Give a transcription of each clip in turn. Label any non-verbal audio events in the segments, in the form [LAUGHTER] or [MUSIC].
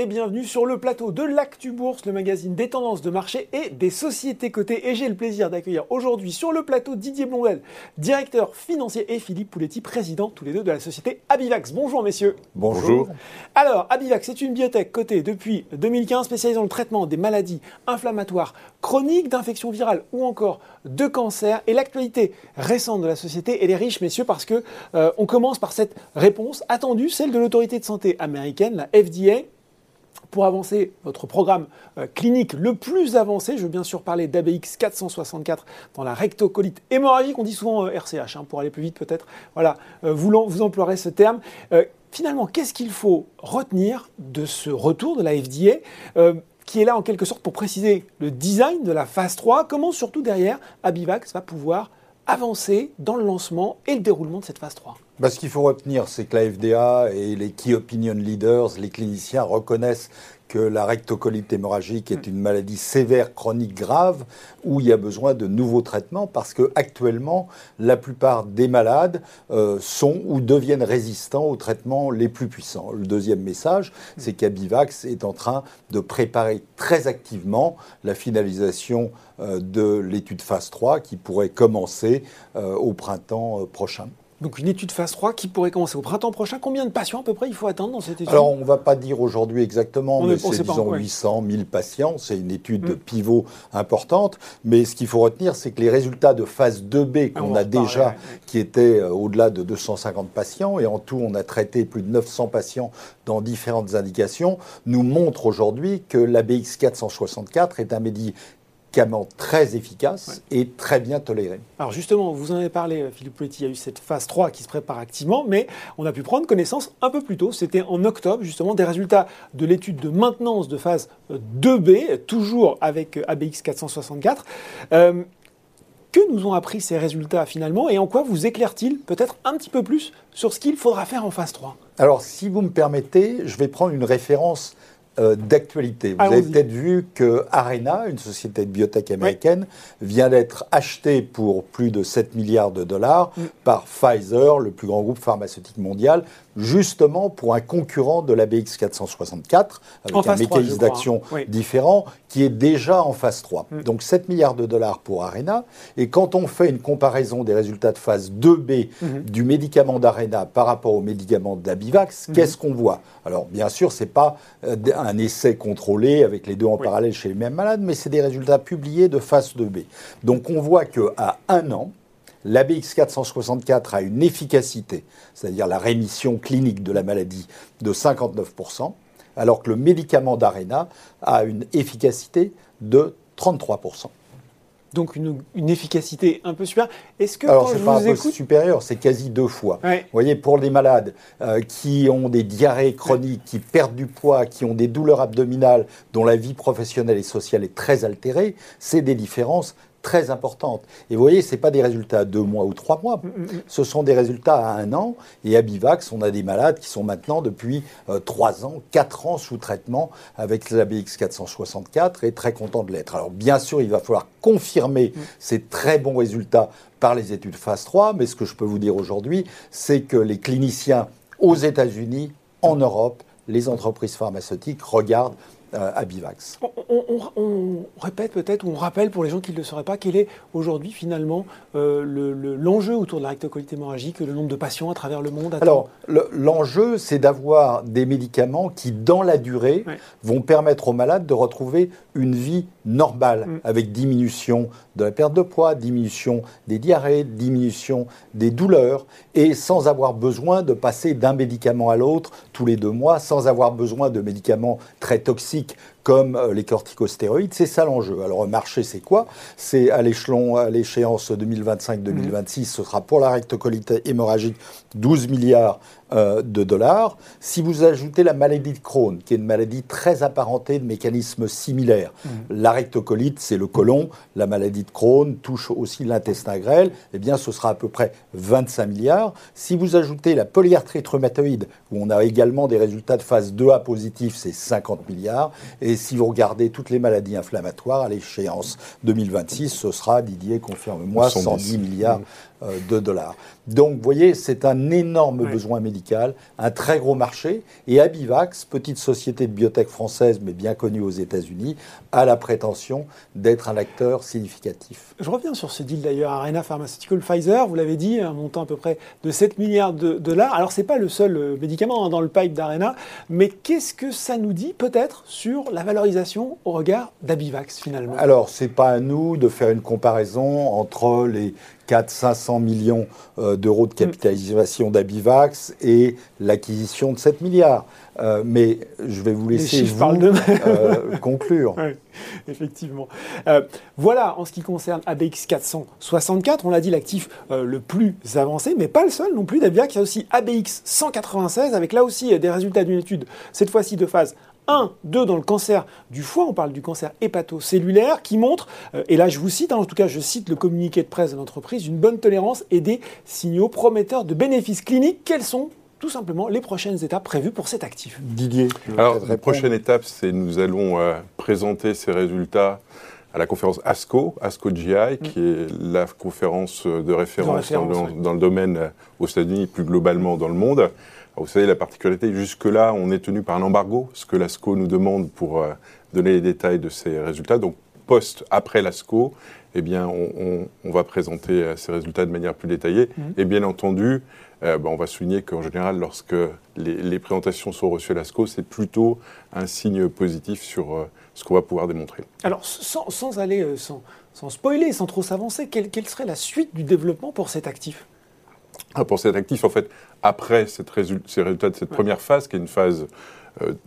et bienvenue sur le plateau de l'Actu Bourse, le magazine des tendances de marché et des sociétés cotées. Et j'ai le plaisir d'accueillir aujourd'hui sur le plateau Didier Blondel, directeur financier, et Philippe Pouletti, président tous les deux de la société Abivax. Bonjour messieurs. Bonjour. Alors, Abivax est une biotech cotée depuis 2015 spécialisée dans le traitement des maladies inflammatoires chroniques, d'infections virales ou encore de cancer. Et l'actualité récente de la société, elle est riche messieurs parce que euh, on commence par cette réponse attendue, celle de l'autorité de santé américaine, la FDA, pour avancer votre programme euh, clinique le plus avancé, je veux bien sûr parler d'ABX 464 dans la rectocolite hémorragique, on dit souvent RCH, euh, hein, pour aller plus vite peut-être, voilà, euh, vous, vous emploierez ce terme. finalement, qu'est-ce qu'il faut retenir de ce retour de la FDA qui est là en quelque sorte pour préciser le design de la phase 3, comment surtout derrière Abivax va pouvoir avancer dans le lancement et le déroulement de cette phase 3 bah, ce qu'il faut retenir, c'est que la FDA et les key opinion leaders, les cliniciens, reconnaissent que la rectocolite hémorragique est une maladie sévère, chronique, grave, où il y a besoin de nouveaux traitements, parce que actuellement, la plupart des malades euh, sont ou deviennent résistants aux traitements les plus puissants. Le deuxième message, c'est qu'Abivax est en train de préparer très activement la finalisation euh, de l'étude phase 3 qui pourrait commencer euh, au printemps prochain. Donc une étude phase 3 qui pourrait commencer au printemps prochain. Combien de patients à peu près il faut attendre dans cette étude? Alors on ne va pas dire aujourd'hui exactement, mais c'est disons 800, 1000 patients. C'est une étude de mm. pivot importante. Mais ce qu'il faut retenir, c'est que les résultats de phase 2B ah, qu'on a déjà, qui étaient euh, au-delà de 250 patients, et en tout on a traité plus de 900 patients dans différentes indications, nous montrent aujourd'hui que l'ABX 464 est un médicament très efficace et très bien toléré. Alors justement, vous en avez parlé, euh, Philippe Poletti, il y a eu cette phase 3 qui se prépare activement, mais on a pu prendre connaissance un peu plus tôt, c'était en octobre justement, des résultats de l'étude de maintenance de phase 2B, euh, toujours avec euh, ABX 464. que nous ont appris ces résultats finalement et en quoi vous éclairent-ils peut-être un petit peu plus sur ce qu'il faudra faire en phase 3 Alors si vous me permettez, je vais prendre une référence euh, d'actualité. Vous avez peut-être vu que Arena, une société de biotech américaine, vient d'être achetée pour plus de 7 milliards de dollars mm. par Pfizer, le plus grand groupe pharmaceutique mondial, justement pour un concurrent de l'ABX 464, avec un mécanisme d'action différent, qui est déjà en phase 3. Mm. Donc 7 milliards de dollars pour Arena. Et quand on fait une comparaison des résultats de phase 2B mm-hmm. du médicament d'Arena par rapport au médicament d'Abivax, mm-hmm. qu'est-ce qu'on voit? Alors bien sûr, ce n'est pas euh, un essai contrôlé avec les deux en parallèle chez les mêmes malades, mais c'est des résultats publiés de phase 2B. Donc on voit qu'à un an, L'ABX 464 a une efficacité, c'est-à-dire la rémission clinique de la maladie, de 59%, alors que le médicament d'ARENA a une efficacité de 33% donc une, efficacité un peu supérieure. Est-ce que Alors, c'est pas un peu supérieur, c'est quasi deux fois. Vous voyez, pour les malades euh, qui ont des diarrhées chroniques, qui perdent du poids, qui ont des douleurs abdominales, dont la vie professionnelle et sociale est très altérée, c'est des différences très importante. Et vous voyez, ce pas des résultats à deux mois ou trois mois, mm, mm, mm. ce sont des résultats à un an. Et à Bivax, on a des malades qui sont maintenant depuis euh, trois ans, quatre ans sous traitement avec la BX 464 et très contents de l'être. Alors bien sûr, il va falloir confirmer ces très bons résultats par les études phase 3, mais ce que je peux vous dire aujourd'hui, c'est que les cliniciens aux États-Unis, en Europe, les entreprises pharmaceutiques regardent à Bivax. On, répète peut-être, ou on rappelle pour les gens qui ne le sauraient pas, quel est aujourd'hui finalement euh, l'enjeu autour de la rectocolite hémorragique, le nombre de patients à travers le monde Alors, l'enjeu, c'est d'avoir des médicaments qui, dans la durée, vont permettre aux malades de retrouver une vie normale, mm. avec diminution de la perte de poids, diminution des diarrhées, diminution des douleurs, et sans avoir besoin de passer d'un médicament à l'autre tous les deux mois, sans avoir besoin de médicaments très toxiques politique comme euh, les corticostéroïdes. C'est ça l'enjeu. Alors, marché, c'est quoi? C'est à l'échelon, à l'échéance 2025-2026, ce sera pour la rectocolite hémorragique 12 milliards euh, de dollars. Si vous ajoutez la maladie de Crohn, qui est une maladie très apparentée de mécanismes similaires, mmh. la rectocolite, c'est le côlon, la maladie de Crohn touche aussi l'intestin grêle, eh bien ce sera à peu près 25 milliards. Si vous ajoutez la polyarthrite rhumatoïde, où on a également des résultats de phase 2A positifs, c'est 50 milliards. Et Et si vous regardez toutes les maladies inflammatoires, à l'échéance 2026, ce sera, Didier, confirme-moi, 110 milliards euh, de dollars. Donc, vous voyez, c'est un énorme besoin médical, un très gros marché. Et Abivax, petite société de biotech française, mais bien connue aux États-Unis, a la prétention d'être un acteur significatif. Je reviens sur ce deal d'ailleurs, Arena Pharmaceutical Pfizer, vous l'avez dit, un montant à peu près de 7 milliards de dollars. Alors, ce n'est pas le seul euh, médicament hein, dans le pipe d'Arena, mais qu'est-ce que ça nous dit peut-être sur la valorisation au regard d'Abivax finalement Alors, ce n'est pas à nous de faire une comparaison entre les 400-500 millions euh, d'euros de capitalisation d'Abivax et l'acquisition de 7 milliards. Euh, mais je vais vous laisser vous, euh, [LAUGHS] conclure. Oui, effectivement. voilà en ce qui concerne ABX 464, on l'a dit l'actif le plus avancé, mais pas le seul non plus d'Abivax. Il y a aussi ABX 196 avec là aussi des résultats d'une étude, cette fois-ci de phase 1, 2 dans le cancer du foie, on parle du cancer hépatocellulaire, qui montre, euh, et là je vous cite, hein, en tout cas je cite le communiqué de presse de l'entreprise, une bonne tolérance et des signaux prometteurs de bénéfices cliniques. Quels sont tout simplement les prochaines étapes prévues pour cet actif? Didier Alors, la prochaine étape, c'est nous allons euh, présenter ces résultats à la conférence ASCO, ASCO GI, mm. qui est la conférence de référence, dans, le, domaine euh, aux États-Unis, plus globalement dans le monde. Vous savez, la particularité, jusque-là, on est tenu par un embargo, ce que l'ASCO nous demande pour euh, donner les détails de ces résultats. Donc, post, après l'ASCO, eh bien, on, va présenter euh, ces résultats de manière plus détaillée. Mmh. Et bien entendu, euh, ben, on va souligner qu'en général, lorsque les, présentations sont reçues à l'ASCO, c'est plutôt un signe positif sur ce qu'on va pouvoir démontrer. Alors, sans, aller, sans, spoiler, sans trop s'avancer, quelle, quelle serait la suite du développement pour cet actif? Ah, pour cet actif, en fait, après ces résultats de cette première phase, qui est une phase euh,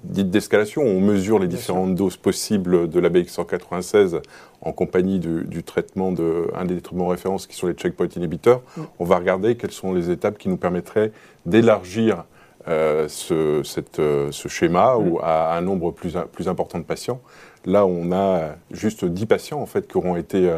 dite d'escalation, on mesure les différentes doses possibles de la BX196 en compagnie du, traitement de un des traitements références qui sont les checkpoint inhibiteurs. Mm. On va regarder quelles sont les étapes qui nous permettraient d'élargir euh, ce, euh, ce, schéma mm. ou à un nombre plus, plus important de patients. Là, on a juste 10 patients en fait qui auront été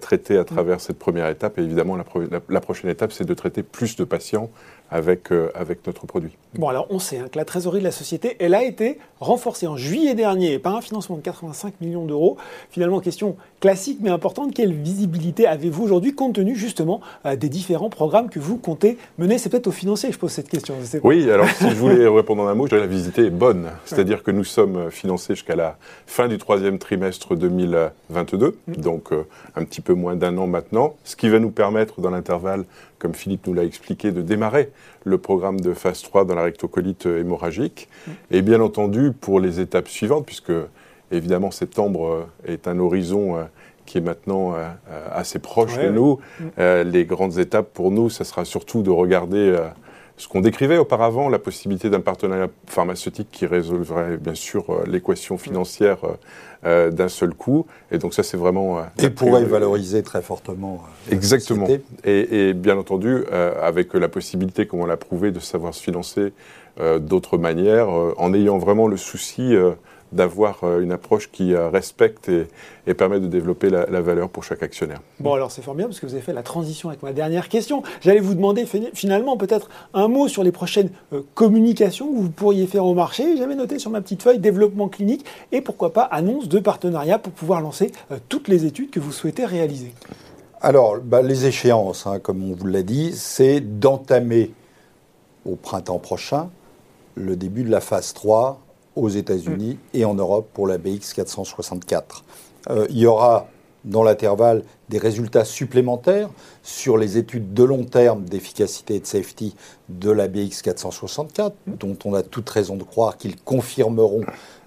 traités à travers cette première étape. Et évidemment, la prochaine étape, c'est de traiter plus de patients avec, euh, avec notre produit. Bon, alors on sait hein, que la trésorerie de la société, elle a été renforcée en juillet dernier par un financement de 85 millions d'euros. Finalement, question classique mais importante, quelle visibilité avez-vous aujourd'hui compte tenu justement euh, des différents programmes que vous comptez mener? C'est peut-être au financier que je pose cette question. oui, alors si je voulais [LAUGHS] répondre en un mot, je dirais la visité est bonne. C'est-à-dire que nous sommes financés jusqu'à la fin du troisième trimestre 2022, mm. donc euh, un petit peu moins d'un an maintenant, ce qui va nous permettre dans l'intervalle comme Philippe nous l'a expliqué, de démarrer le programme de phase 3 dans la rectocolite hémorragique. Et bien entendu, pour les étapes suivantes, puisque évidemment septembre euh, est un horizon euh, qui est maintenant euh, assez proche de nous, les grandes étapes pour nous, ce sera surtout de regarder ce qu'on décrivait auparavant, la possibilité d'un partenariat pharmaceutique qui résolverait bien sûr euh, l'équation financière euh, euh, d'un seul coup. Et donc ça, c'est vraiment... et pourrait valoriser très fortement. Exactement. Et, et, bien entendu, avec la possibilité, comme on l'a prouvé, de savoir se financer d'autres manières, en ayant vraiment le souci d'avoir euh, une approche qui euh, respecte et, permet de développer la, valeur pour chaque actionnaire. Bon, alors c'est fort bien parce que vous avez fait la transition avec ma dernière question. J'allais vous demander finalement peut-être un mot sur les prochaines euh, communications que vous pourriez faire au marché. J'avais noté sur ma petite feuille développement clinique et pourquoi pas annonce de partenariat pour pouvoir lancer toutes les études que vous souhaitez réaliser. Alors, bah, les échéances, hein, comme on vous l'a dit, c'est d'entamer au printemps prochain le début de la phase 3 aux États-Unis et en Europe pour la BX 464. Euh, il y aura dans l'intervalle des résultats supplémentaires sur les études de long terme d'efficacité et de safety de la BX 464, dont on a toute raison de croire qu'ils confirmeront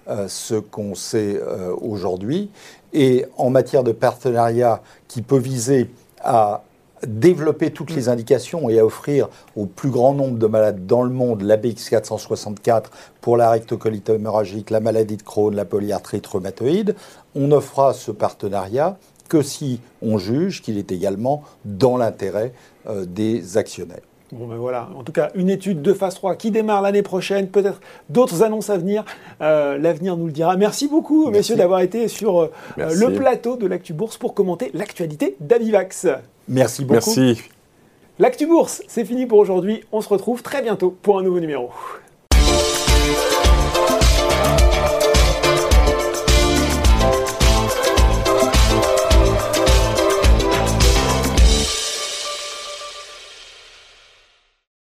euh, ce qu'on sait euh, aujourd'hui. Et en matière de partenariat qui peut viser à développer toutes les indications et à offrir au plus grand nombre de malades dans le monde l'ABX 464 pour la rectocolite hémorragique, la maladie de Crohn, la polyarthrite rhumatoïde, on offrira ce partenariat que si on juge qu'il est également dans l'intérêt euh, des actionnaires. Bon ben voilà, en tout cas une étude de phase 3 qui démarre l'année prochaine, peut-être d'autres annonces à venir, euh, l'avenir nous le dira. Merci beaucoup messieurs d'avoir été sur euh, le plateau de l'Actu Bourse pour commenter l'actualité d'Avivax. Merci beaucoup. Merci. L'Actu Bourse, c'est fini pour aujourd'hui. On se retrouve très bientôt pour un nouveau numéro.